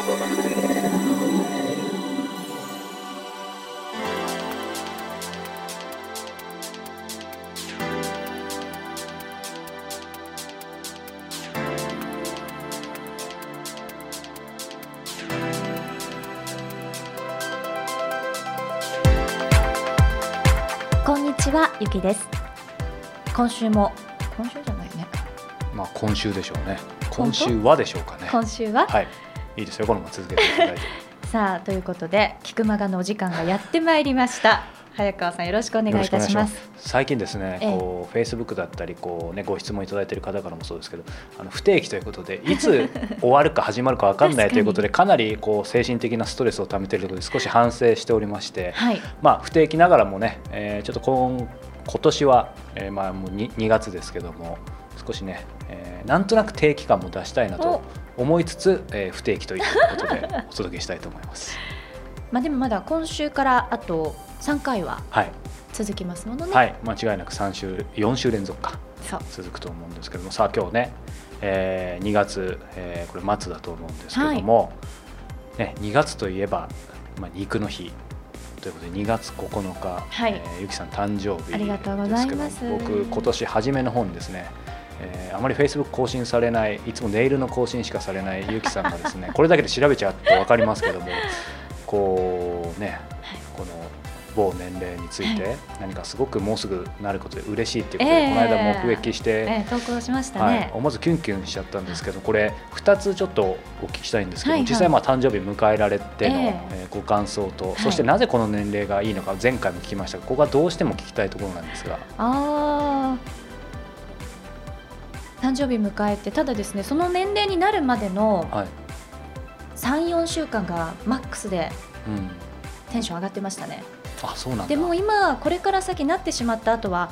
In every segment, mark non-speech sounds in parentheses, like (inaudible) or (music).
こんにちはゆきです今週も今週じゃないねまあ今週でしょうね。今週はでしょうかね。今週は、はい。いいですよ。このまま続けていただいて。さあということで菊間がのお時間がやってまいりました。早川さんよろしくお願いいたします。最近ですね、ええ。こうフェイスブックだったりこうねご質問いただいている方からもそうですけど、あの不定期ということでいつ終わるか始まるかわかんないということでかなりこう精神的なストレスを溜めているとことで少し反省しておりまして、はい。まあ不定期ながらもね、えーちょっと今今年は、えーまあもう 2, 2月ですけども少しね、えーなんとなく定期感も出したいなと思いつつ、えー不定期ということで (laughs) お届けしたいと思います。まあでもまだ今週からあと3回ははい、続きますものね、はい、間違いなく3週4週連続か。続くと思うんですけども。さあ今日ね、えー2月、えーこれ末だと思うんですけども、ね、2月といえば、まあ、肉の日。ということで2月9日、はい。えーゆきさん誕生日ありがとうございます。ですけど僕今年初めの方にですねえーあまりフェイスブック更新されないいつもネイルの更新しかされないゆきさんがですね (laughs) これだけで調べちゃうと分かりますけどもこうねこの某年齢について何かすごくもうすぐなることで嬉しいっていうことで、ええ。この間目撃して、えー投稿しましたはい。ね、、思わずキュンキュンしちゃったんですけどこれ2つちょっとお聞きしたいんですけど、はいはい。実際まあ誕生日迎えられての、えご感想と、い。そしてなぜこの年齢がいいのか前回も聞きましたがここはどうしても聞きたいところなんですが。あー誕生日迎えてただですねその年齢になるまでのはい。34週間がマックスでうん、テンション上がってましたね。あそうなんだ。でも今これから先なってしまった後は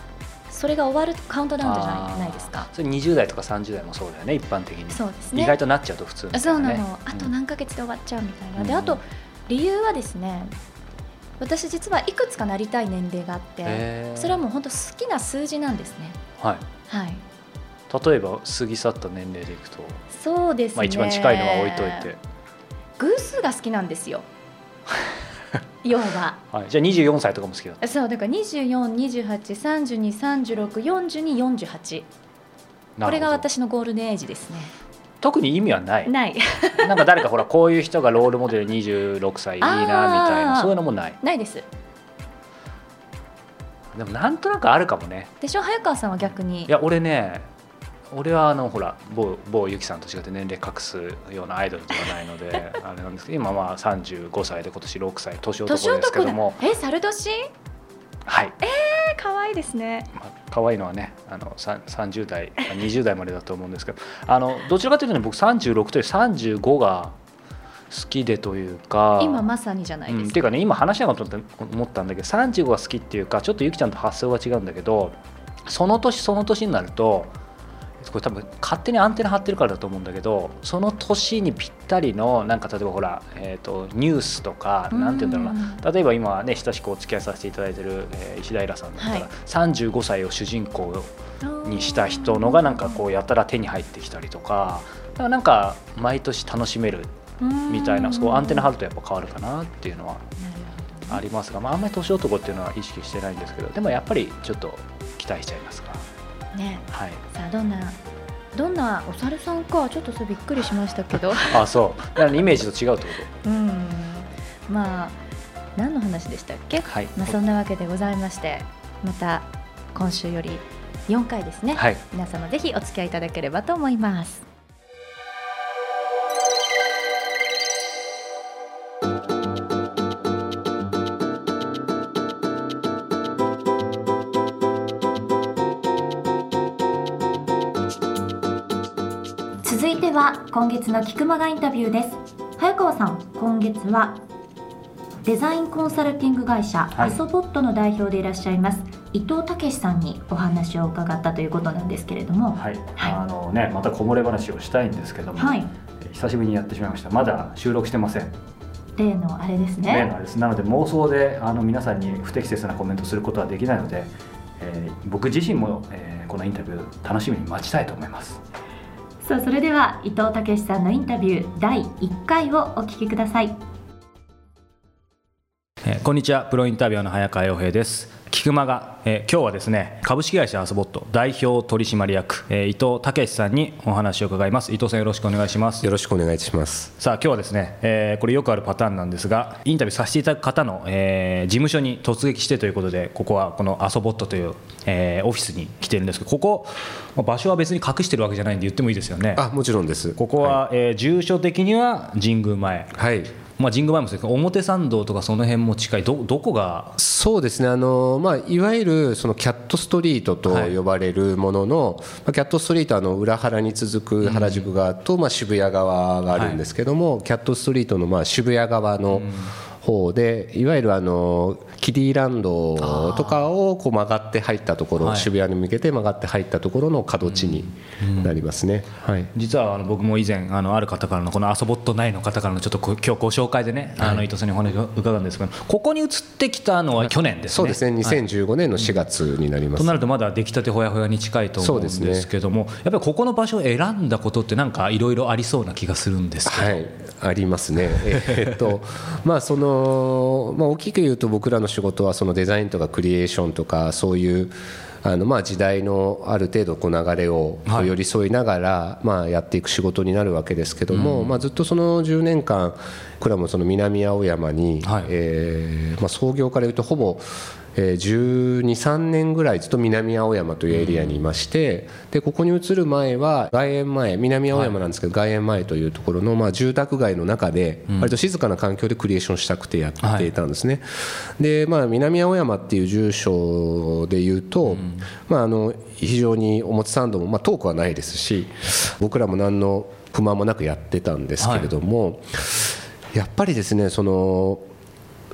それが終わるカウントダウンじゃないですか。それ20代とか30代もそうだよね一般的に、そうですね。意外となっちゃうと普通みたいそうなの。あとうん。何ヶ月で終わっちゃうみたいな、でうんあと理由はですね私実はいくつかなりたい年齢があってそれはもう本当好きな数字なんですね。はい。はい例えば過ぎ去った年齢でいくと、そうですね、まあ、一番近いのは置いといて、偶数が好きなんですよ。(laughs) 要は。はい、じゃあ24歳とかも好きだった。そうだから242832364248これが私のゴールデンエイジですね。特に意味はない。ない。(laughs) なんか誰かほらこういう人がロールモデル26歳いいなみたいなそういうのもない。ないです。でもなんとなくあるかもね。でしょ？早川さんは逆に。いや俺ね俺はあのほら某某ゆきさんと違って年齢隠すようなアイドルではないので (laughs) あれなんですけど今まあ35歳で今年6歳年男年ですけども。え猿年？はい、え可愛いですね。まあ可愛いのはねあのさん30代まあ20代までだと思うんですけどあのどちらかというとね僕36という35が好きでというか今まさにじゃないうん、ですか、っていうかね今話しながらと思ったんだけど35が好きっていうかちょっとゆきちゃんと発想が違うんだけどその年その年になるとこれ多分勝手にアンテナ張ってるからだと思うんだけどその年にぴったりのなんか例えばほら、えー、とニュースとかなんて言うんだろうな。例えば今はね親しくお付き合いさせていただいてる、えー石平さんだったら、はい35歳を主人公にした人のがなんかこうやたら手に入ってきたりとかだからなんか毎年楽しめるみたいなそこアンテナ張るとやっぱ変わるかなっていうのはありますが、まあ、あんまり年男っていうのは意識してないんですけどでもやっぱりちょっと期待しちゃいますが、ね。はい、さあどんなどんなお猿さんかちょっとそれびっくりしましたけど。あそう。だからイメージと違うってこうん。まあ何の話でしたっけ、とはい、まあ、そんなわけでございましてまた今週より4回ですね、はい、皆様ぜひお付き合いいただければと思いますは。今月の菊間がインタビューです。早川さん今月はデザインコンサルティング会社、はい。アソボットの代表でいらっしゃいます伊藤武さんにお話を伺ったということなんですけれども。はい。はい。あのね、またこぼれ話をしたいんですけども、はい。久しぶりにやってしまいました。まだ収録してません。例のあれです例ねのあれです。なので妄想であの皆さんに不適切なコメントすることはできないので、えー僕自身も、えーこのインタビュー楽しみに待ちたいと思いますさあそれでは伊藤武さんのインタビュー第1回をお聞きください。えーこんにちは。プロインタビューの早川洋平です。菊間が、えー今日はですね株式会社アスボット代表取締役、えー伊藤武さんにお話を伺います伊藤さんよろしくお願いしますよろしくお願いします。さあ今日はですね、えーこれよくあるパターンなんですがインタビューさせていただく方の、えー事務所に突撃してということでここはこのアソボットという、えーオフィスに来てるんですけどここ、まあ場所は別に隠してるわけじゃないんで言ってもいいですよねあ、もちろんです。ここは、えー住所的には神宮前、はい。まあ、神宮前もそうですけど表参道とかその辺も近いどどこが？そうですね。あのまあいわゆるそのキャットストリートとはい。呼ばれるものの、まあキャットストリートはあの裏原に続く原宿側と、まあ渋谷側があるんですけども、キャットストリートのまあ渋谷側の方で、いわゆるあのキディランドとかをこう曲がって入ったところ、はい渋谷に向けて曲がって入ったところの角地になりますね。はい。実はあの僕も以前あのある方からのこのアソボット内の方からのちょっとこ今日ご紹介でね、あの伊藤さんにお話を伺うんですけどここに移ってきたのは去年ですね。そうですね。2015年の4月になりますと。なるとまだ出来たてほやほやに近いと思うんそうですねですけども、やっぱりここの場所を選んだことってなんかいろいろありそうな気がするんですけど、はい、ありますね。えっと、(laughs) まあ、その、まあ、大きく言うと、僕らの仕事は、そのデザインとかクリエーションとか、そういう。あのまあ時代のある程度こう流れを寄り添いながらまあやっていく仕事になるわけですけども、まあずっとその10年間僕らもその南青山に、はいえーまあ創業からいうとほぼえー12、3年ぐらいずっと南青山というエリアにいまして、でここに移る前は外苑前南青山なんですけど、外苑前というところの、まあ、住宅街の中で割と静かな環境でクリエーションしたくてやっていたんですね、でまあ、南青山っていう住所でいうと、まあ、あの非常に表参道も、まあ、遠くはないですし僕らも何の不満もなくやってたんですけれども、やっぱりですねその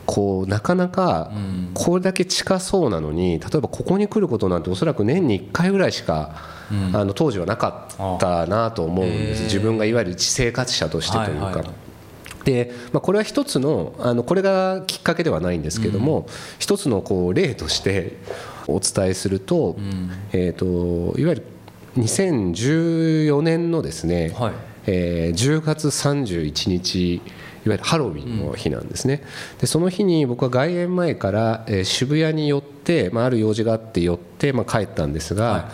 こうなかなかこれだけ近そうなのに例えばここに来ることなんておそらく年に1回ぐらいしか、あの当時はなかったなと思うんです。自分がいわゆる一生活者としてというか。でまあ、これは一つのあのこれがきっかけではないんですけども、一つのこう例としてお伝えすると,、えー、といわゆる2014年のですね、はい。えー10月31日いわゆるハロウィンの日なんですね、でその日に僕は外苑前から、えー渋谷に寄って、まあ、ある用事があって寄って、まあ、帰ったんですが、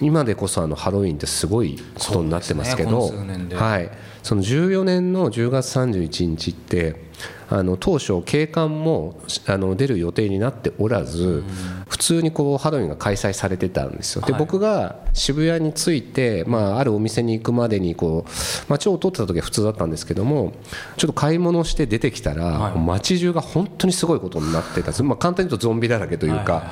今でこそあのハロウィンってすごいことになってますけどね。はい、その14年の10月31日ってあの当初警官もあの出る予定になっておらず普通にこうハロウィンが開催されてたんですよ。ではい。僕が渋谷に着いて、まあ、あるお店に行くまでにこう街を通ってた時は普通だったんですけどもちょっと買い物して出てきたら、はい。街中が本当にすごいことになってたまあ、簡単に言うとゾンビだらけというか。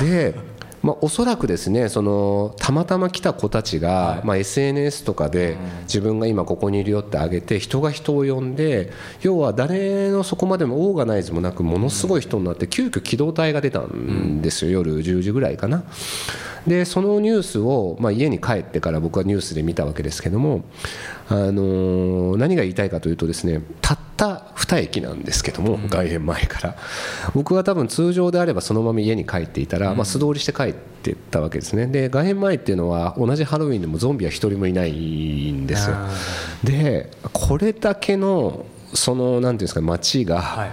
でまあ、おそらくですねそのたまたま来た子たちが、まあ、SNS とかで自分が今ここにいるよってあげて人が人を呼んで要は誰のそこまでもオーガナイズもなくものすごい人になって急遽機動隊が出たんですよ。夜10時ぐらいかな。でそのニュースを、まあ、家に帰ってから僕はニュースで見たわけですけども、あのー何が言いたいかというとですねたった2駅なんですけども、外苑前から。僕は多分通常であればそのまま家に帰っていたら、まあ、素通りして帰っていったわけですね。で外苑前っていうのは同じハロウィンでもゾンビは1人もいないんですよ。でこれだけのそのなんていうんですか街が、はい。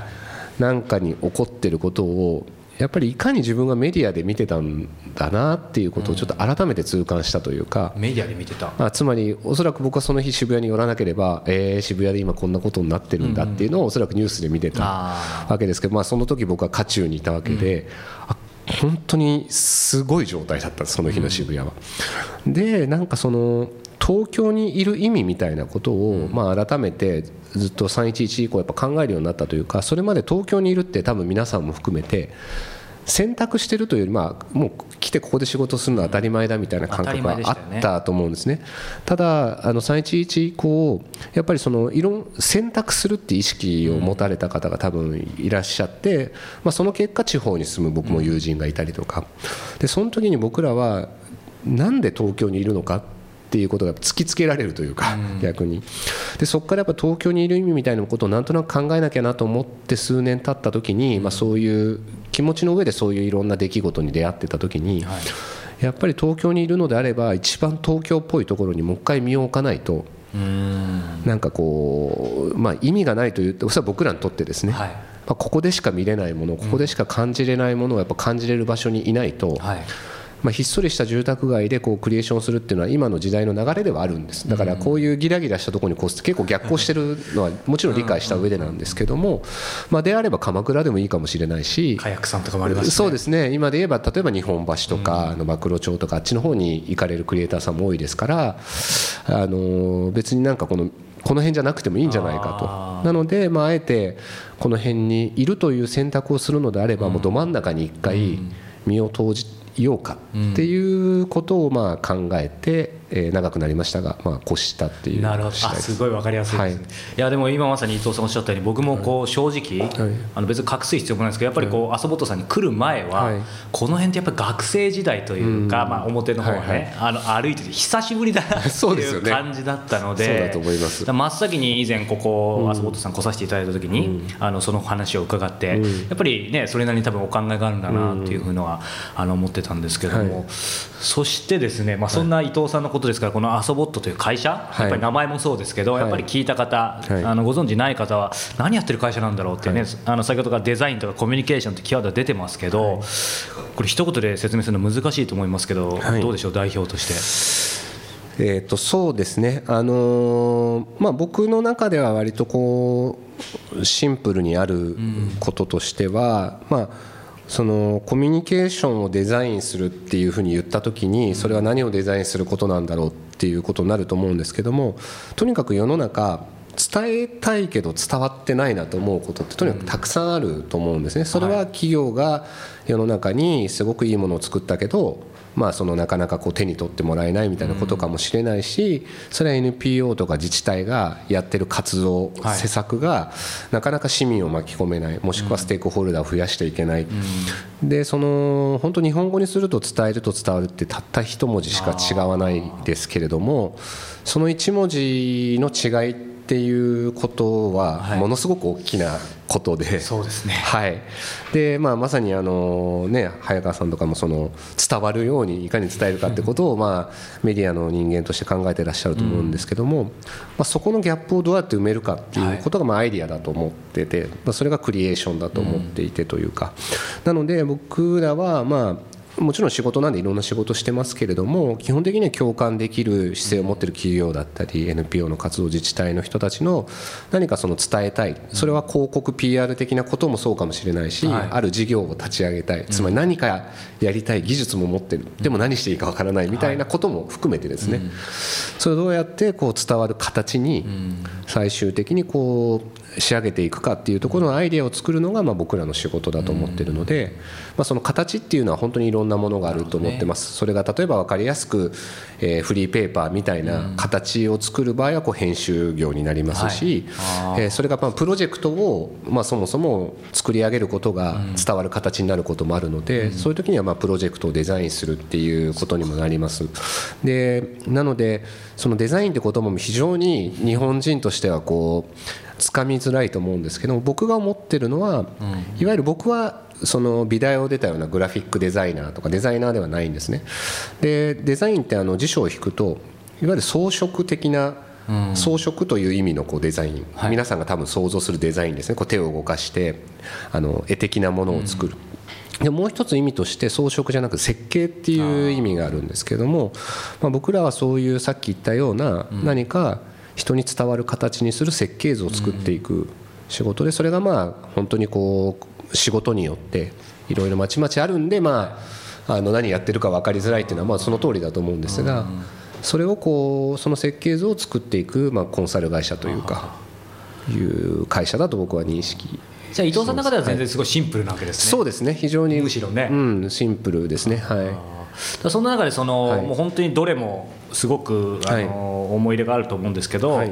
なんかに起こってることをやっぱりいかに自分がメディアで見てたんだなっていうことをちょっと改めて痛感したというか、メディアで見てた。あつまりおそらく僕はその日渋谷に寄らなければ、えー渋谷で今こんなことになってるんだっていうのをおそらくニュースで見てたあわけですけど、まあ、その時僕は渦中にいたわけで、あ本当にすごい状態だったその日の渋谷は。でなんかその東京にいる意味みたいなことを、まあ、改めてずっと311以降やっぱ考えるようになったというかそれまで東京にいるって多分皆さんも含めて選択してるというより、まあ、もう来てここで仕事するのは当たり前だみたいな感覚があったと思うんですね。ただあの311以降やっぱりそのいろん選択するっていう意識を持たれた方が多分いらっしゃって、まあ、その結果地方に住む僕も友人がいたりとか。でその時に僕らはなんで東京にいるのかっていうことが突きつけられるというか、逆に。でそこからやっぱ東京にいる意味みたいなことをなんとなく考えなきゃなと思って数年経った時に、まあ、そういう気持ちの上でそういういろんな出来事に出会ってた時に、やっぱり東京にいるのであれば一番東京っぽいところにもう一回身を置かないとなんかこう、まあ、意味がないというそれは僕らにとってですね、はい、まあ、ここでしか見れないものここでしか感じれないものをやっぱ感じれる場所にいないと、はいまあ、ひっそりした住宅街でこうクリエーションするっていうのは今の時代の流れではあるんです。だからこういうギラギラしたところにこう結構逆行してるのはもちろん理解した上でなんですけども、まあ、であれば鎌倉でもいいかもしれないし火薬さんとかもあります、ね、そうですね。今で言えば例えば日本橋とかの馬町とかあっちの方に行かれるクリエイターさんも多いですからあの別になんかこのこの辺じゃなくてもいいんじゃないかと。なので、まあ、あえてこの辺にいるという選択をするのであれば、もうど真ん中に一回身を投じようかっていうことをまあ考えて、えー、長くなりましたが、まあ、越したっていうなるほど。あすごい分かりやすいです、ね、はい、いやでも今まさに伊藤さんおっしゃったように僕もこう正直、はい、あの別に隠す必要もないですけどやっぱりこう、はい、アソボットさんに来る前は、はい、この辺ってやっぱり学生時代というか、まあ、表の方はね、はいはい、あの歩いてて久しぶりだなっていう感じだったのでそうだと思います。真っ先に以前ここ、アソボットさん来させていただいた時に、うん、あのその話を伺って、うん、やっぱりねそれなりに多分お考えがあるんだなっていうふうのは、あの思ってたんですけども、そしてですね、まあ、そんな伊藤さんのことですから、このアソボットという会社、やっぱり名前もそうですけど、やっぱり聞いた方、あのご存じない方は、何やってる会社なんだろうってね、あの先ほどからデザインとかコミュニケーションってキーワード出てますけど、これ、一言で説明するの難しいと思いますけど、どうでしょう、代表として？えー、とそうですね、あのー、まあ、僕の中では割とこうシンプルにあることとしては、うん、まあそのコミュニケーションをデザインするっていうふうに言った時にそれは何をデザインすることなんだろうっていうことになると思うんですけどもとにかく世の中伝えたいけど伝わってないなと思うことってとにかくたくさんあると思うんですね。それは企業が世の中にすごくいいものを作ったけどまあ、そのなかなかこう手に取ってもらえないみたいなことかもしれないしそれは NPO とか自治体がやってる活動、施策がなかなか市民を巻き込めないもしくはステークホルダーを増やしていけない、でその本当日本語にすると伝えると伝わるってたった一文字しか違わないですけれどもその一文字の違いってっていうことはものすごく大きなことで、はい、そうですね、はい。でまあ、まさにあの、ね、早川さんとかもその伝わるようにいかに伝えるかってことを、まあ、メディアの人間として考えてらっしゃると思うんですけども、まあ、そこのギャップをどうやって埋めるかっていうことがまあアイディアだと思ってて、まあ、それがクリエーションだと思っていてというか、なので僕らはまあもちろん仕事なんでいろんな仕事してますけれども基本的には共感できる姿勢を持っている企業だったり NPO の活動自治体の人たちの何かその伝えたい。それは広告 PR 的なこともそうかもしれないし、ある事業を立ち上げたい。つまり何かやりたい技術も持ってる。でも何していいかわからないみたいなことも含めてですね。それをどうやってこう伝わる形に最終的にこう仕上げていくかっていうところのアイデアを作るのがまあ僕らの仕事だと思ってるので、まあ、その形っていうのは本当にいろんなものがあると思ってます、それが例えば分かりやすく、えー、フリーペーパーみたいな形を作る場合はこう編集業になりますし、えー、それがまあプロジェクトをまあそもそも作り上げることが伝わる形になることもあるので、そういう時にはまあプロジェクトをデザインするっていうことにもなります。でなのでそのデザインってことも非常に日本人としてはこうつかみづらいと思うんですけど僕が思ってるのは、いわゆる僕はその美大を出たようなグラフィックデザイナーとかデザイナーではないんですね。でデザインってあの辞書を引くといわゆる装飾的な装飾という意味のこうデザイン、はい、皆さんが多分想像するデザインですね。こう手を動かしてあの絵的なものを作る、うん、でもう一つ意味として装飾じゃなく設計っていう意味があるんですけどもまあ、僕らはそういうさっき言ったような何か人に伝わる形にする設計図を作っていく仕事でそれがまあ本当にこう仕事によっていろいろまちまちあるんでまああの何やってるか分かりづらいっていうのはまあその通りだと思うんですがそれをこうその設計図を作っていくまあコンサル会社というかいう会社だと僕は認識。じゃあ伊藤さんの中では全然すごいシンプルなわけですね。そうですね。非常にむしろね、うん、シンプルですね。はいそんな中でその、はい、もう本当にどれもすごくあの、思い入れがあると思うんですけど、はい、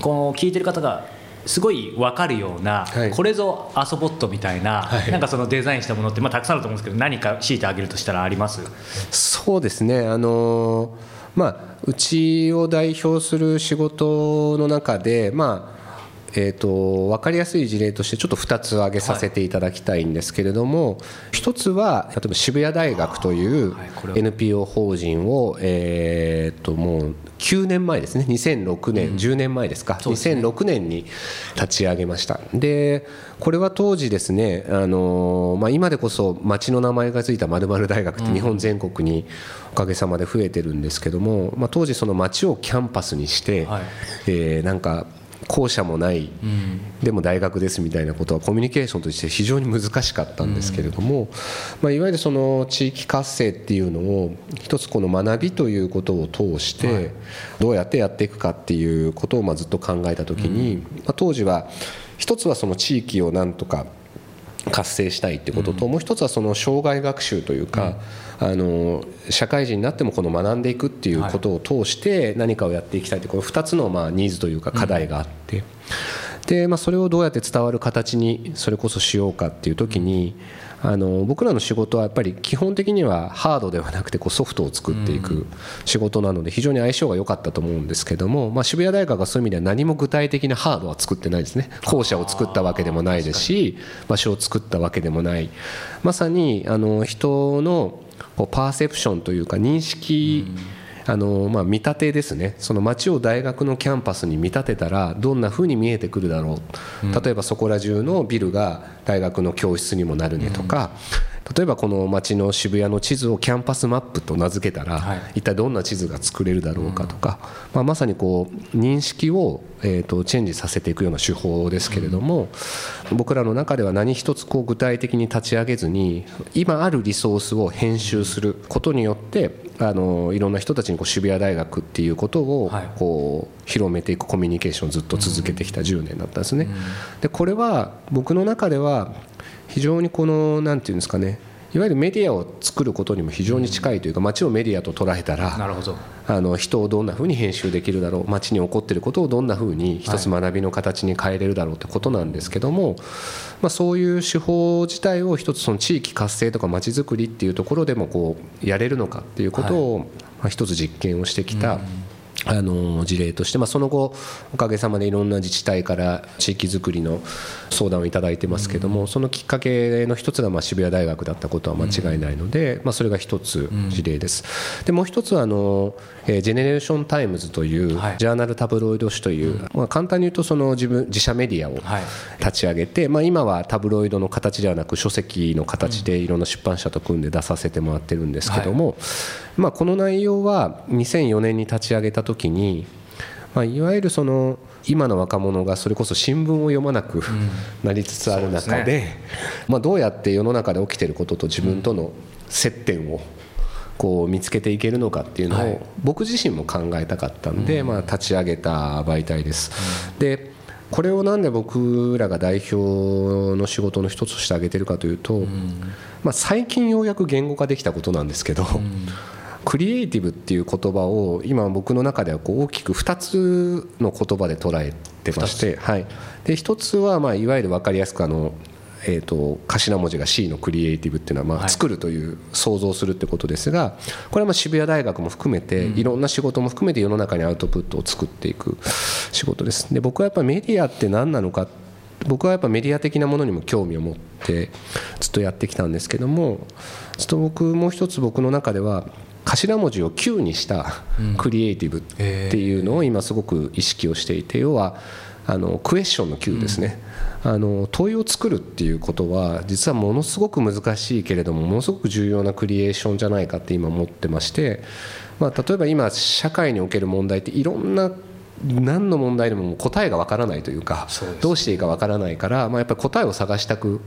この聞いてる方がすごい分かるような、はい、これぞアソボットみたいな、はい、なんかそのデザインしたものって、まあ、たくさんあると思うんですけど何か強いてあげるとしたらあります？そうですね。あのまあうちを代表する仕事の中でまあえーと、分かりやすい事例としてちょっと2つ挙げさせていただきたいんですけれども、はい、1つは例えば渋谷大学という NPO 法人を、えー、ともう9年前ですね。2006年、うん、10年前ですか、ね、2006年に立ち上げました。でこれは当時ですね、あのまあ、今でこそ町の名前が付いた〇〇大学って日本全国におかげさまで増えてるんですけども、まあ、当時その町をキャンパスにして、はい、えー、なんか校舎もない、うん、でも大学ですみたいなことはコミュニケーションとして非常に難しかったんですけれども、うん、まあ、いわゆるその地域活性っていうのを一つこの学びということを通してどうやってやっていくかっていうことをまずっと考えた時に、うん、まあ、当時は一つはその地域をなんとか活性したいってことと、もう一つはその障害学習というか、あの社会人になってもこの学んでいくっていうことを通して何かをやっていきたいというこの2つのまあニーズというか課題があって。でまあ、それをどうやって伝わる形にそれこそしようかっていう時にあの僕らの仕事はやっぱり基本的にはハードではなくてこうソフトを作っていく仕事なので非常に相性が良かったと思うんですけども、まあ、渋谷大学はそういう意味では何も具体的なハードは作ってないですね。校舎を作ったわけでもないですし場所を作ったわけでもない。まさにあの人のこう perception というか認識、あのまあ、見立てですね。その街を大学のキャンパスに見立てたらどんなふうに見えてくるだろう、例えばそこら中のビルが大学の教室にもなるねとか、例えばこの街の渋谷の地図をキャンパスマップと名付けたら、一体どんな地図が作れるだろうかとか、まあ、まさにこう認識を、えー、とチェンジさせていくような手法ですけれども、僕らの中では何一つこう具体的に立ち上げずに今あるリソースを編集することによってあのいろんな人たちにこう渋谷大学っていうことをこう広めていくコミュニケーションをずっと続けてきた10年だったんですね。でこれは僕の中では非常にこの何て言うんですかねいわゆるメディアを作ることにも非常に近いというか街をメディアと捉えたらあの人をどんなふうに編集できるだろう街に起こっていることをどんなふうに一つ学びの形に変えれるだろうってことなんですけども、まあ、そういう手法自体を一つその地域活性とか街づくりっていうところでもこうやれるのかっていうことを、まあ、一つ実験をしてきた。あの事例として、まあ、その後おかげさまでいろんな自治体から地域づくりの相談をいただいてますけども、そのきっかけの一つがまあ渋谷大学だったことは間違いないので、まあ、それが一つ事例です。でもう一つはあの、えジェネレーション・タイムズとい。うジャーナルタブロイド紙という、まあ、簡単に言うとその自分自社メディアを立ち上げて、まあ、今はタブロイドの形ではなく書籍の形でいろんな出版社と組んで出させてもらってるんですけども、まあ、この内容は2004年に立ち上げた時に、まあ、いわゆるその今の若者がそれこそ新聞を読まなくなりつつある中で,、まあ、どうやって世の中で起きてることと自分との接点をこう見つけていけるのかっていうのを僕自身も考えたかったんで、まあ、立ち上げた媒体です。でこれをなんで僕らが代表の仕事の一つとして挙げてるかというと、まあ、最近ようやく言語化できたことなんですけど、クリエイティブっていう言葉を今僕の中ではこう大きく2つの言葉で捉えてまして、はい、で1つはまあいわゆる分かりやすくあのえーと、頭文字が C のクリエイティブっていうのはまあ作るという想像するってことですがこれはまあ渋谷大学も含めていろんな仕事も含めて世の中にアウトプットを作っていく仕事です。で僕はやっぱメディアって何なのか僕はやっぱメディア的なものにも興味を持ってずっとやってきたんですけどもちょっと僕もう一つ僕の中では頭文字を Q にしたクリエイティブっていうのを今すごく意識をしていて要はあのクエスチョンの Q ですね、あの問いを作るっていうことは実はものすごく難しいけれどもものすごく重要なクリエーションじゃないかって今思ってまして、まあ、例えば今社会における問題っていろんな何の問題でも答えがわからないというかどうしていいかわからないから、まあ、やっぱり答えを探したく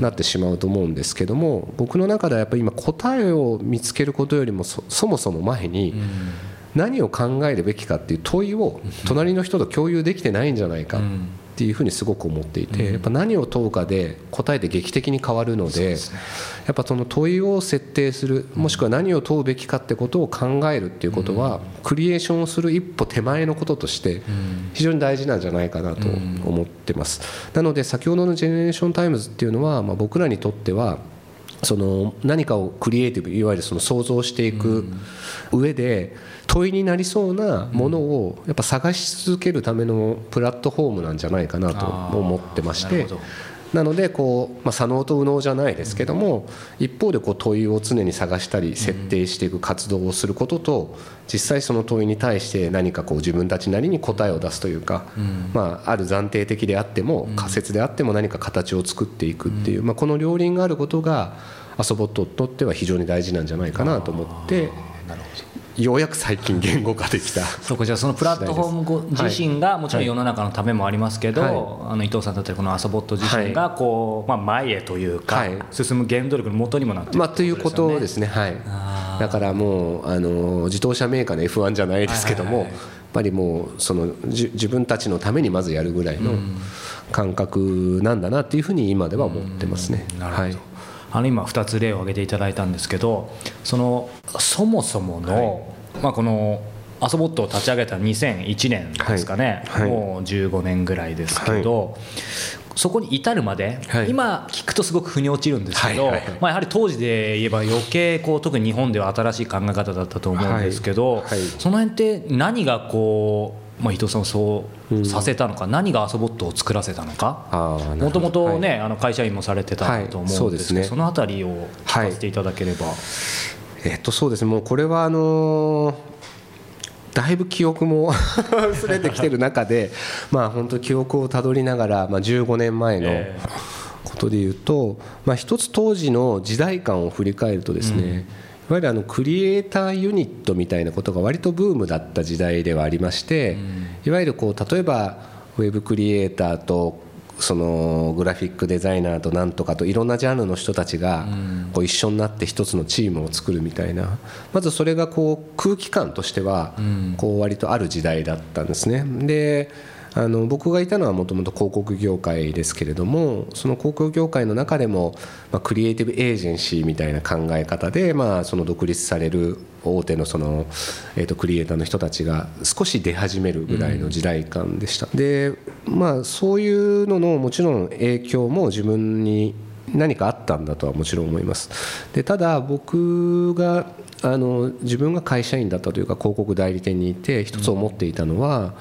なってしまうと思うんですけども、僕の中ではやっぱり今答えを見つけることよりもそもそも前に何を考えるべきかっていう問いを隣の人と共有できてないんじゃないかっていうふうにすごく思っていてやっぱ何を問うかで答えて劇的に変わるのでやっぱその問いを設定するもしくは何を問うべきかってことを考えるっていうことはクリエーションをする一歩手前のこととして非常に大事なんじゃないかなと思ってます。なので先ほどのジェネレーションタイムズっていうのはまあ僕らにとってはその何かをクリエイティブいわゆるその想像していく上で問いになりそうなものをやっぱ探し続けるためのプラットフォームなんじゃないかなと思ってましてなのでこう、まあ、左脳と右脳じゃないですけども一方でこう問いを常に探したり設定していく活動をすることと実際その問いに対して何かこう自分たちなりに答えを出すというか、まあ、ある暫定的であっても仮説であっても何か形を作っていくっていう、まあ、この両輪があることが遊ぼっとにとっては非常に大事なんじゃないかなと思ってようやく最近言語化できた。そうかじゃあそのプラットフォーム自身がもちろん世の中のためもありますけど、はい、あの伊藤さんだったりこのアソボット自身がこう、まあ、前へというか、進む原動力のもとにもなっている、まあ、ということですね。はい。だからもうあの自動車メーカーの F1 じゃないですけども、やっぱりもうその自分たちのためにまずやるぐらいの感覚なんだなっていうふうに今では思ってますね。なるほど、はいあの今2つ例を挙げていただいたんですけどそのそもそもの、はい、まあ、このアソボットを立ち上げた2001年ですかね、はい。はい、もう15年ぐらいですけど、そこに至るまで、今聞くとすごく腑に落ちるんですけど、まあ、やはり当時で言えば余計こう特に日本では新しい考え方だったと思うんですけど、その辺って何がこうまあ、伊藤さんをそうさせたのか、うん、何がアソボットを作らせたのかもともとね、はい、あの会社員もされてたと思うんですけど、はい、そ、ね、のあたりを聞かせていただければ、はい、えっとそうです。ねもうこれはあのーだいぶ記憶も (laughs) 薄れてきてる中で (laughs) まあ本当記憶をたどりながら、まあ、15年前のことでいうと、まあ、一つ当時の時代感を振り返るとですね、うん。いわゆるあのクリエイターユニットみたいなことが割とブームだった時代ではありまして、いわゆるこう例えばウェブクリエイターとそのグラフィックデザイナーとなんとかといろんなジャンルの人たちがこう一緒になって一つのチームを作るみたいな。まずそれがこう空気感としてはこう割とある時代だったんですね。であの僕がいたのはもともと広告業界ですけれどもその広告業界の中でも、まあ、クリエイティブエージェンシーみたいな考え方で、まあ、その独立される大手のその、えー、とクリエイターの人たちが少し出始めるぐらいの時代感でした、うん、でまあそういうののもちろん影響も自分に何かあったんだとはもちろん思います。でただ僕があの自分が会社員だったというか広告代理店にいて一つ思っていたのは、うん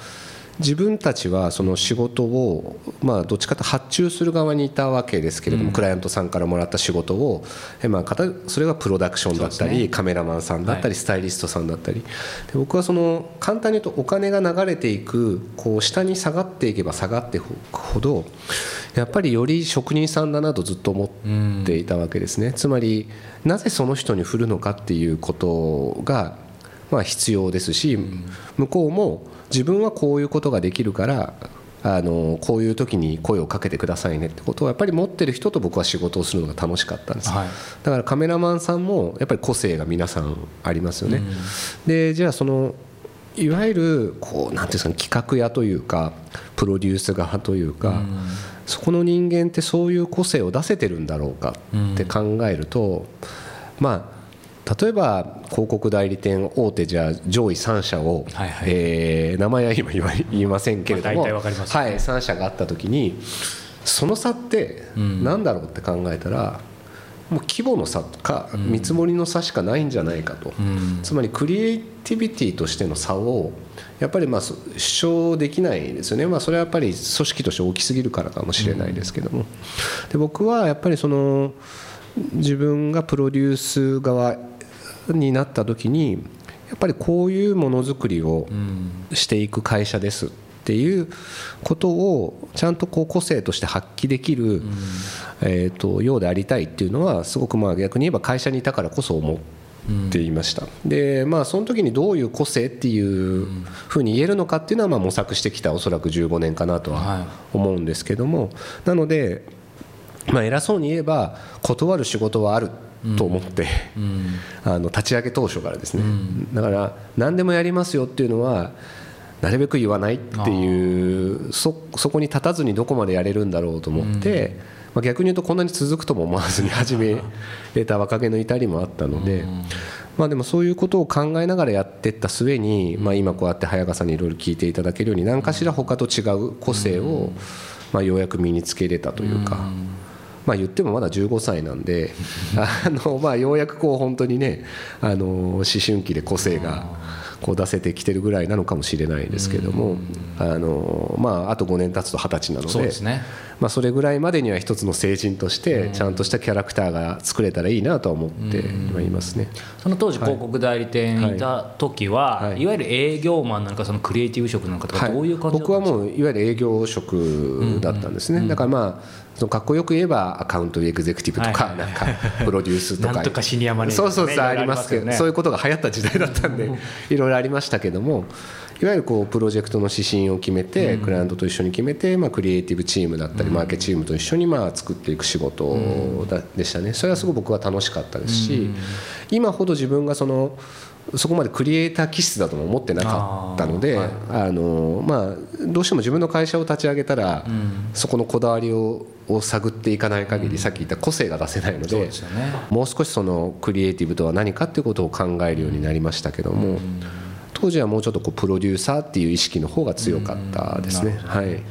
自分たちはその仕事を、まあ、どっちかと発注する側にいたわけですけれども、クライアントさんからもらった仕事を、まあ、それがプロダクションだったり、カメラマンさんだったり、スタイリストさんだったり。で僕はその簡単に言うとお金が流れていくこう下に下がっていけば下がっていくほどやっぱりより職人さんだなとずっと思っていたわけですね。つまりなぜその人に振るのかっていうことがまあ必要ですし向こうも自分はこういうことができるからあのこういう時に声をかけてくださいねってことをやっぱり持ってる人と僕は仕事をするのが楽しかったんです、はい、だからカメラマンさんもやっぱり個性が皆さんありますよね、うん、でじゃあそのいわゆるこうなんていうんですか、ね、企画屋というかプロデュース側というか、うん、そこの人間ってそういう個性を出せてるんだろうかって考えると、まあ例えば広告代理店大手じゃ上位3社を、はいはい、えー、名前は今言いませんけれども、まあね、はい、3社があった時にその差って何だろうって考えたら、もう規模の差か見積もりの差しかないんじゃないかと、うん、つまりクリエイティビティとしての差をやっぱりまあ主張できないですよね、まあ、それはやっぱり組織として大きすぎるからかもしれないですけども、で僕はやっぱりその自分がプロデュース側になった時にやっぱりこういうものづくりをしていく会社ですっていうことをちゃんとこう個性として発揮できる、えー、とようでありたいっていうのはすごくまあ逆に言えば会社にいたからこそ思っていました、でまあその時にどういう個性っていうふうに言えるのかっていうのはまあ模索してきたおそらく15年かなとは思うんですけども、なのでまあ偉そうに言えば断る仕事はあると思って、うん、あの立ち上げ当初からですね、うん、だから何でもやりますよっていうのはなるべく言わないっていうそそこに立たずにどこまでやれるんだろうと思って、まあ、逆に言うとこんなに続くとも思わずに始めれた若気の至りもあったので。まあ、でもそういうことを考えながらやっていった末に、まあ、今こうやって早川さんにいろいろ聞いていただけるように何かしら他と違う個性を、まあ、ようやく身につけれたというか。まあ、言ってもまだ15歳なんで (laughs) あの、まあ、ようやくこう本当にねあの思春期で個性がこう出せてきてるぐらいなのかもしれないですけどもあの、まあ、あと5年経つと二十歳なのでね。まあ、それぐらいまでには一つの成人としてちゃんとしたキャラクターが作れたらいいなとは思っていますね。その当時広告代理店いた時は、はい。はい、いわゆる営業マンなのかそのクリエイティブ職なのかとかどういう感じ、僕はもういわゆる営業職だったんですね、だからまあそのかっこよく言えばアカウントエグゼクティブとか、なんかプロデュースとか。とかシニアマネージャーそうそうそうありますけど、そういうことが流行った時代だったんでいろいろありましたけどもいわゆるこうプロジェクトの指針を決めて、クライアントと一緒に決めて、まあ、クリエイティブチームだったり、マーケチームと一緒にまあ作っていく仕事でしたね。それはすごく僕は楽しかったですし、今ほど自分がそのそこまでクリエイター気質だとも思ってなかったのであ、のまあ、どうしても自分の会社を立ち上げたら、そこのこだわりをを探っていかない限り、さっき言った個性が出せないのでもう少しそのクリエイティブとは何かっていうことを考えるようになりましたけども。当時はもうちょっとこうプロデューサーっていう意識の方が強かったですね。はい、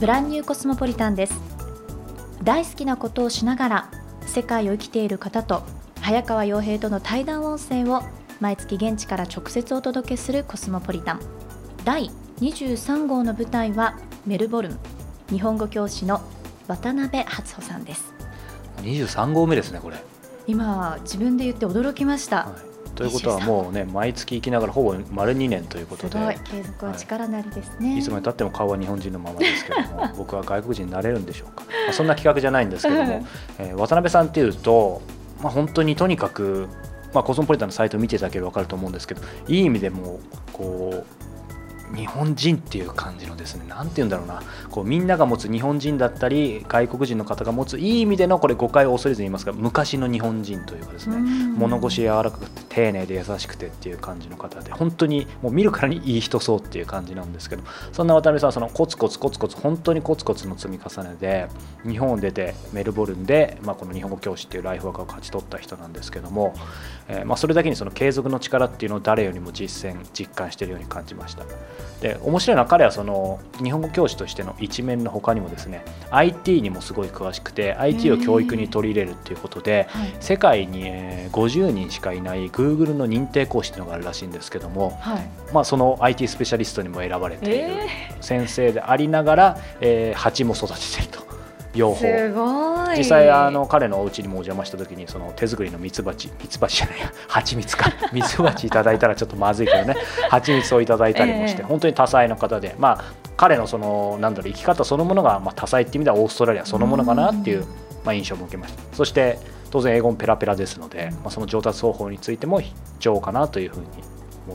ブランニューコスモポリタンです。大好きなことをしながら世界を生きている方と早川洋平との対談音声を毎月現地から直接お届けするコスモポリタン。第23号の舞台はメルボルン日本語教師の渡辺初穂さんです。23号目ですねこれ。今自分で言って驚きました、はいということはもうね毎月行きながらほぼ丸2年ということで。継続は力なりですね、はい、いつまでたっても顔は日本人のままですけども (laughs) 僕は外国人になれるんでしょうか、まあ、そんな企画じゃないんですけども、(laughs) えー、渡辺さんっていうと、まあ、本当にとにかく、まあ、コスモポリタンのサイトを見ていただければ分かると思うんですけどいい意味でもこう日本人っていう感じのですね何て言うんだろうなこうみんなが持つ日本人だったり外国人の方が持ついい意味でのこれ誤解を恐れずに言いますが昔の日本人というかですね物腰柔らかくて丁寧で優しくてっていう感じの方で本当にもう見るからにいい人そうっていう感じなんですけどそんな渡辺さんはそのコツコツコツコツ本当にコツコツの積み重ねで日本を出てメルボルンで、まあ、この日本語教師っていうライフワークを勝ち取った人なんですけども、えー、まあそれだけにその継続の力っていうのを誰よりも実践実感しているように感じました。で面白いのは彼はその日本語教師としての一面の他にもですね IT にもすごい詳しくて IT を教育に取り入れるっていうことで、はい、世界に50人しかいない Google の認定講師っていうのがあるらしいんですけども、はい、まあ、その IT スペシャリストにも選ばれている先生でありながら、えー、蜂も育ててると。養蜂。実際あの彼のお家にもお邪魔した時にその手作りのミツバチミツバチじゃないや (laughs) 蜂蜜か。ミツバチいただいたらちょっとまずいけどね。蜂蜜をいただいたりもして、(laughs) えー、本当に多彩な方で。まあ彼のそのなんだろう生き方そのものがまあ多彩っていう意味ではオーストラリアそのものかなっていうまあ印象も受けました。そして当然英語もペラペラですので、まあ、その上達方法についても必要かなというふうに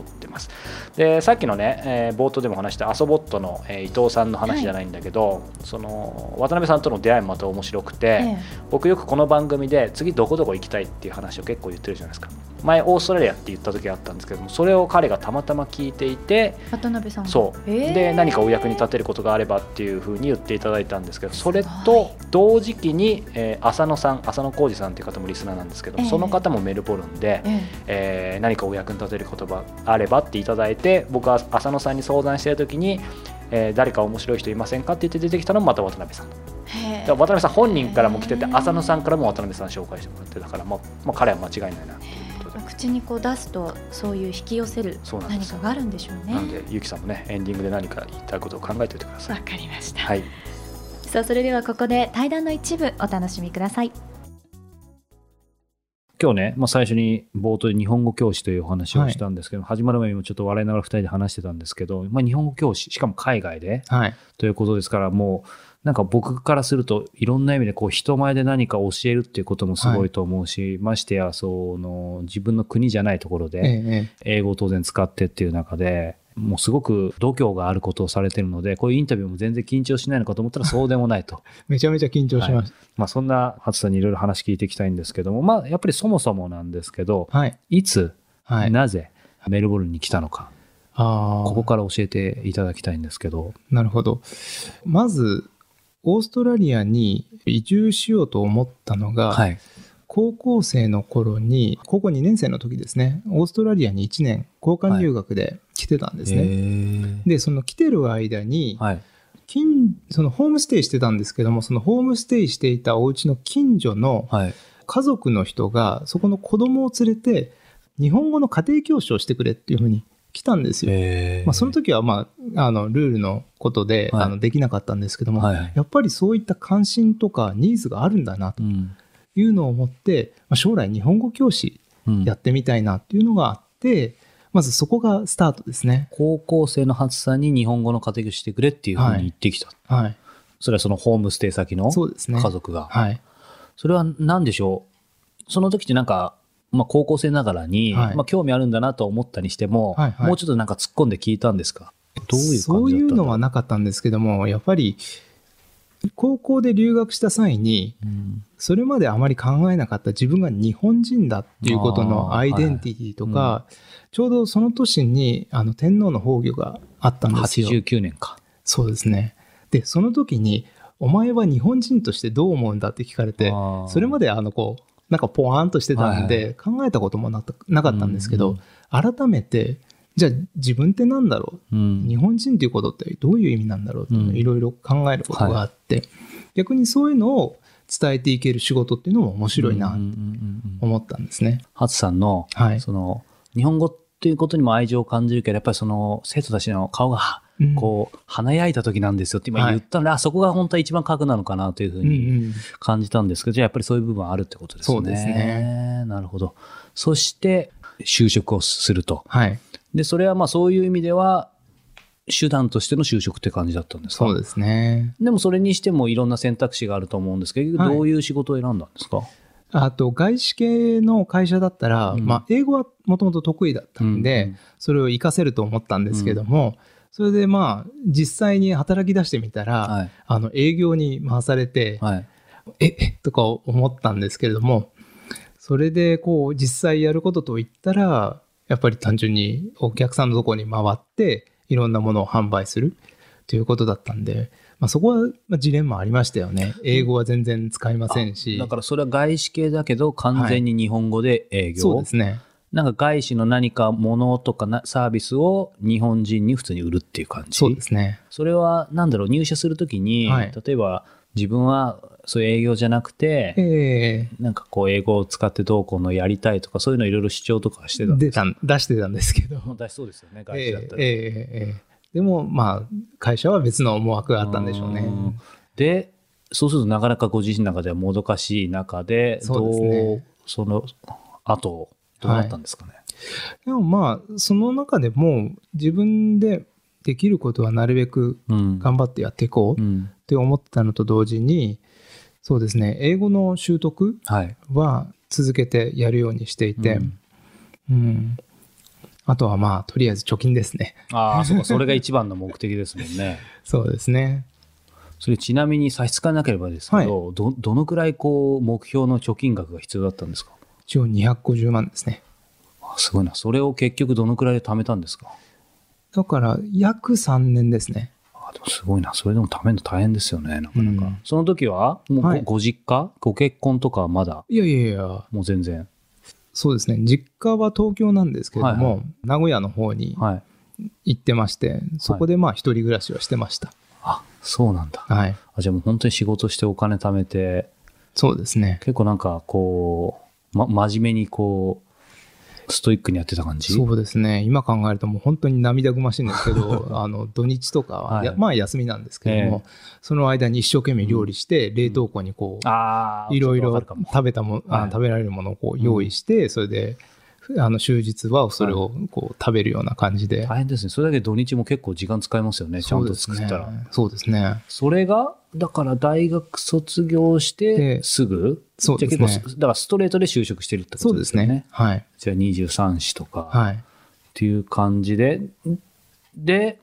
思ってます。でさっきのね、えー、冒頭でも話したアソボットの、えー、伊藤さんの話じゃないんだけど、はい、その渡辺さんとの出会いもまた面白くて、ええ、僕よくこの番組で次どこどこ行きたいっていう話を結構言ってるじゃないですか。前オーストラリアって言った時あったんですけどもそれを彼がたまたま聞いていて渡辺さんそう、えー、で何かお役に立てることがあればっていうふうに言っていただいたんですけどそれと同時期に、えー、浅野さん浅野浩二さんっていう方もリスナーなんですけど、えー、その方もメルボルンで、えー、えー、何かお役に立てる言葉あればっていただいて僕は浅野さんに相談してる時に、えー、誰か面白い人いませんかって言って出てきたのもまた渡辺さん。渡辺さん本人からも来てて浅野さんからも渡辺さん紹介してもらってだから、まあまあ、彼は間違いないなっていう。口にこう出すとそういう引き寄せる何かがあるんでしょうね。なんでゆきさんもねエンディングで何か言いたいことを考えておいてください。わかりました、はい、さあそれではここで対談の一部お楽しみください今日ね、まあ、最初に冒頭で日本語教師というお話をしたんですけど、はい、始まる前にもちょっと笑いながら2人で話してたんですけど、まあ、日本語教師しかも海外で、はい、ということですからもうなんか僕からするといろんな意味でこう人前で何か教えるっていうこともすごいと思うし、はい、ましてやその自分の国じゃないところで英語を当然使ってっていう中でもうすごく度胸があることをされてるのでこういうインタビューも全然緊張しないのかと思ったらそうでもないと (laughs) めちゃめちゃ緊張します、はい、まあ、そんな初さんにいろいろ話聞いていきたいんですけどもまあやっぱりそもそもなんですけど、はい、いつ、はい、なぜメルボルンに来たのかああ。ここから教えていただきたいんですけど。なるほど。まず、オーストラリアに移住しようと思ったのが、はい。高校生の頃に、高校2年生の時ですね、オーストラリアに1年交換留学で来てたんですね。ね。で、その来てる間に、はい。近そのホームステイしてたんですけども、そのホームステイしていたお家の近所のはい。家族の人が、そこの子供を連れて、日本語の家庭教師をしてくれっていうふうに来たんですよ。えまあ、その時は、まあ、あのルールのことで、はいあのできなかったんですけども、はいはいやっぱりそういった関心とかニーズがあるんだなとうん。いうのを思って、まあ、将来日本語教師うんやってみたいなっていうのがあって、まずそこがスタートですね。高校生のハツさんに日本語の家庭教師してくれっていうふうに言ってきた。はい。それはそのホームステイ先のそうですね。家族が。はい。それは何でしょう？その時ってなんか、まあ、高校生ながらに、はいまあ、興味あるんだなと思ったにしても、はいはいもうちょっとなんか突っ込んで聞いたんですか？どういうそういうのはな、なかったんですけども、やっぱり、高校で留学した際に、うんそれまであまり考えなかった自分が日本人だっていうことのアイデンティティとか、はちょうどその年にあの天皇の崩御があったんですよ。89年か。そうですね。で、その時に、お前は日本人としてどう思うんだって聞かれて、それまであのこう、なんかポワーンとしてたんはいで、考えたこともなかったんですけどうん、改めて、じゃあ自分ってなんだろう？うん日本人っていうことってどういう意味なんだろうっていろいろ考えることがあって、逆にそういうのを伝えていける仕事っていうのも面白いなとうんうんうんうん思ったんですね。ハツさんの、はいその、日本語っていうことにも愛情を感じるけど、やっぱりその、生徒たちの顔が、うんこう、華やいた時なんですよって今言ったので、あ、そこが本当は一番核なのかなというふううんうにん感じたんですけど、じゃあやっぱりそういう部分あるってことですね。そうですね。なるほど。そして、就職をすると。はい。で、それはまあそういう意味では、手段としての就職って感じだったんですか？そうですね。でもそれにしてもいろんな選択肢があると思うんですけど、はいどういう仕事を選んだんですか？あと、外資系の会社だったら、うんまあ、英語はもともと得意だったんで、うんそれを活かせると思ったんですけども、それでまあ、実際に働き出してみたら、はい。あの、営業に回されて、はい。え、え、とか思ったんですけれども、それでこう、実際やることといったら、やっぱり単純にお客さんのところに回って、いろんなものを販売するということだったんで、まあ、そこはまあジレンマありましたよね。英語は全然使いませんし。だからそれは外資系だけど完全に日本語で営業、そうですね。なんか外資の何かものとかなサービスを日本人に普通に売るっていう感じそうですね。それはなんだろう入社するときに、はい例えば自分はそういう営業じゃなくて、えなんかこう英語を使ってどうこうのやりたいとかそういうのいろいろ主張とかしてえたんで出たん出してたんですけど。出しそうですよね外え資だったら、ええええ。えでも、まあ、会社は別の思惑があったんでしょうね。ん。でそうするとなかなかご自身の中ではもどかしい中でそうですね。どうその後どうなったんですかね、でもまあ、その中でも自分でできることはなるべくうん。頑張ってやっていこうっうん。て思ってたのと同時に、そうですね、英語の習得はい。は続けてやるようにしていて、うん。うん。あとはまあ、とりあえず貯金ですね。ああそうか。それが一番の目的ですもんね。(laughs) そうですね。それちなみに差し支えなければですけど、どどのくらいこう目標の貯金額が必要だったんですか？一応250万ですね。あすごいな。それを結局どのくらいで貯めたんですか？だから、約3年ですね。あでもすごいな。それでも貯めるの大変ですよね。なかなか、うん。その時はもうご,、はい。ご実家？ご結婚とかはまだ？いやいやいや、もう全然。そうですね。実家は東京なんですけれども、はいは名古屋の方にはい。行ってまして、そこでまあ一人暮らしはしてました。あそうなんだ。はい。あじゃあもう本当に仕事してお金貯めてそうですね。結構なんかこう、ま、真面目にこうストイックにやってた感じ？そうですね。今考えるともう本当に涙ぐましいんですけど、(laughs) あの、土日とかは、はい。やまあ休みなんですけども、えその間に一生懸命料理して、冷凍庫にこう、ああいろいろ食べたも、あはい。食べられるものをこう用意して、それで、あの、終日はそれをこう食べるような感じで。大変ですね。それだけ土日も結構時間使いますよね。ちゃんと作ったら。そうですね。それがだから大学卒業してですぐ？そうですね。じゃあ結構だからストレートで就職してるってこそうでとですすよね。ね。はい。じゃあ23子とか。はい。っていう感じで。で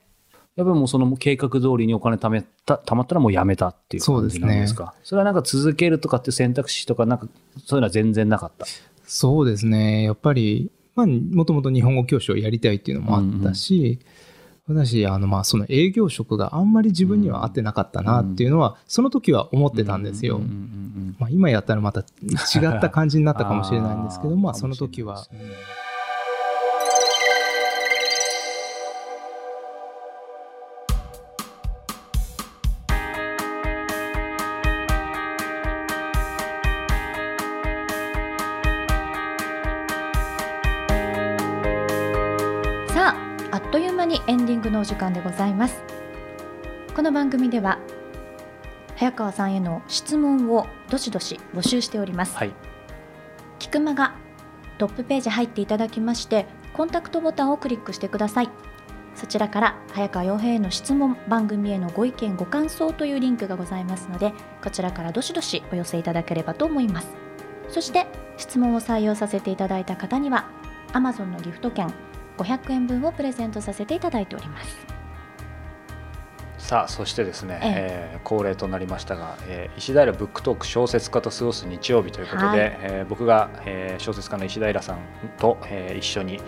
やっぱりもうその計画通りにお金貯めた貯まったらもうやめたっていう感じなんですか？それはなんか続けるとかっていう選択肢とかなんかそういうのは全然なかった？そうですね。やっぱり、まあ、もともと日本語教師をやりたいっていうのもあったし、私、あの、まあ、その営業職があんまり自分には合ってなかったなっていうのは、その時は思ってたんですよ。まあ、今やったらまた違った感じになったかもしれないんですけど、まあ、その時は。間でございます。この番組では早川さんへの質問をどしどし募集しております、はい。キクマがトップページ入っていただきましてコンタクトボタンをクリックしてください。そちらから早川洋平への質問番組へのご意見ご感想というリンクがございますのでこちらからどしどしお寄せいただければと思います。そして質問を採用させていただいた方には Amazon のギフト券500円分をプレゼントさせていただいております。さあそしてですね、ええ。えー恒例となりましたが、えー石平ブックトーク小説家と過ごす日曜日ということで、はい。えー僕が、えー小説家の石平さんと、えー一緒に、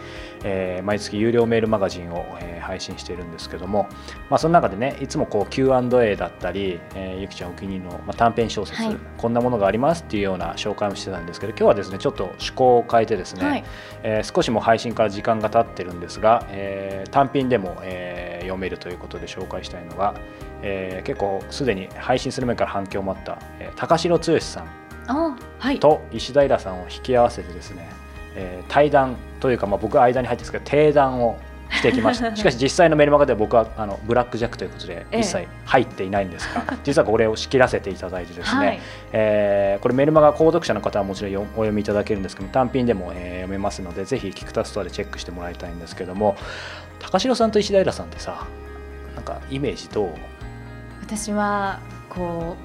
えー毎月有料メールマガジンを、えー配信しているんですけども、まあ、その中でねいつもこう Q&A だったり、えーゆきちゃんお気に入りの、まあ、短編小説、はい。こんなものがありますっていうような紹介をしてたんですけど今日はですねちょっと趣向を変えてですね、はい。えー少しもう配信から時間が経ってるんですが、えー単品でも、えー読めるということで紹介したいのが、えー結構すでに配信する前から反響もあった、えー高城剛さん。と石平さんを引き合わせてですね、えー対談というか、まあ、僕は間に入ってるんですけど定談をしてきました。(laughs) しかし実際のメルマガでは僕はあのブラックジャックということでええ。一切入っていないんですが、(laughs) 実はこれを仕切らせていただいてですね、はい。えーこれメルマガ購読者の方はもちろんよお読みいただけるんですけども単品でも、えー読めますのでぜひキクタストアでチェックしてもらいたいんですけども高城さんと石平さんってさかイメージどう？私はこ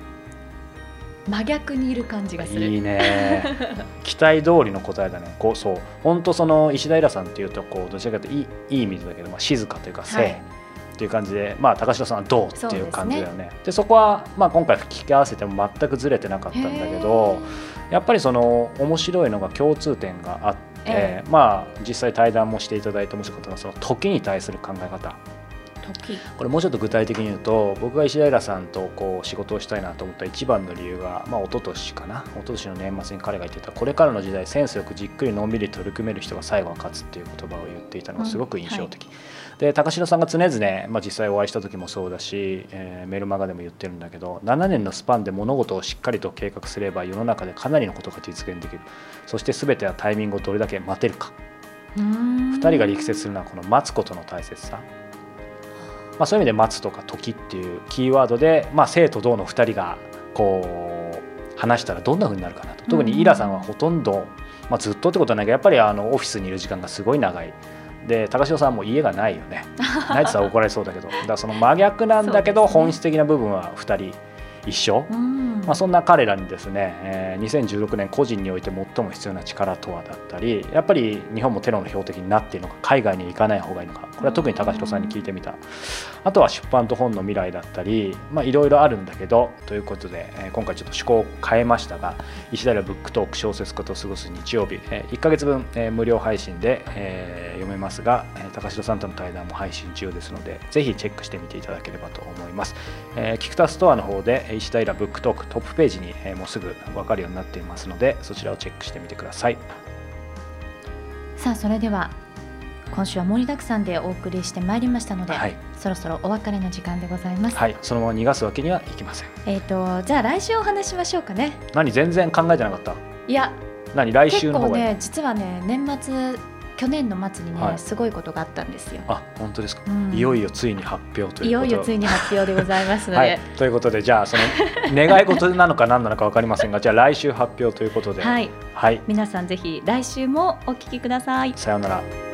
う真逆にいる感じがする。いいね。(laughs) 期待通りの答えだね。こうそう。本当その石平さんっていうとこうどちらかというといいいい意味でだけど、まあ、静かというか静、はい。っていう感じで、まあ、高城さんはどう？っていう感じだよね。でそこは、まあ、今回聞き合わせても全くずれてなかったんだけどやっぱりその面白いのが共通点があって、えまあ実際対談もしていただいて面白かったのがその時に対する考え方。時これもうちょっと具体的に言うと僕が石平さんとこう仕事をしたいなと思った一番の理由が、まあ、一昨年かな。一昨年の年末に彼が言ってたこれからの時代センスよくじっくりのんびり取り組める人が最後は勝つっていう言葉を言っていたのがすごく印象的、で高城さんが常々、まあ、実際お会いした時もそうだし、えーメルマガでも言ってるんだけど7年のスパンで物事をしっかりと計画すれば世の中でかなりのことが実現できる。そして全てはタイミングをどれだけ待てるか。2 2人が力説するのはこの待つことの大切さ、まあ、そういう意味で待つとか時っていうキーワードで、まあ、生と同の2人がこう話したらどんな風になるかなと特にイラさんはほとんど、まあ、ずっとってことはないけどやっぱりあのオフィスにいる時間がすごい長い。で高城さんはもう家がないよね。ないって言ったら怒られそうだけどだからその真逆なんだけど、本質的な部分は2人一緒。うんまあ、そんな彼らにですね、えー2016年個人において最も必要な力とはだったりやっぱり日本もテロの標的になっているのか海外に行かない方がいいのかこれは特に高城さんに聞いてみたあとは出版と本の未来だったりいろいろあるんだけどということで、えー今回ちょっと趣向を変えましたが石平ブックトーク小説家と過ごす日曜日、え1ヶ月分、えー無料配信で、えー読めますが、えー高城さんとの対談も配信中ですのでぜひチェックしてみていただければと思います。えー、キクタストアの方で石平ブックトークトップページに、えーもうすぐ分かるようになっていますのでそちらをチェックしてみてください。さあそれでは今週は盛りだくさんでお送りしてまいりましたので、はい、そろそろお別れの時間でございます、はい、そのまま逃がすわけにはいきません。えっ、とじゃあ来週お話ししましょうかね。何全然考えてなかった？いや何来週の方がいい、ね実はね年末去年の末にね、はい。すごいことがあったんですよ、あ本当ですか、うん。いよいよついに発表といいうこと。よいよついに発表でございますので、はい、ということでじゃあその (laughs) 願い事なのか何なのか分かりませんがじゃあ来週発表ということで、はい、はい、皆さんぜひ来週もお聞きください。さようなら。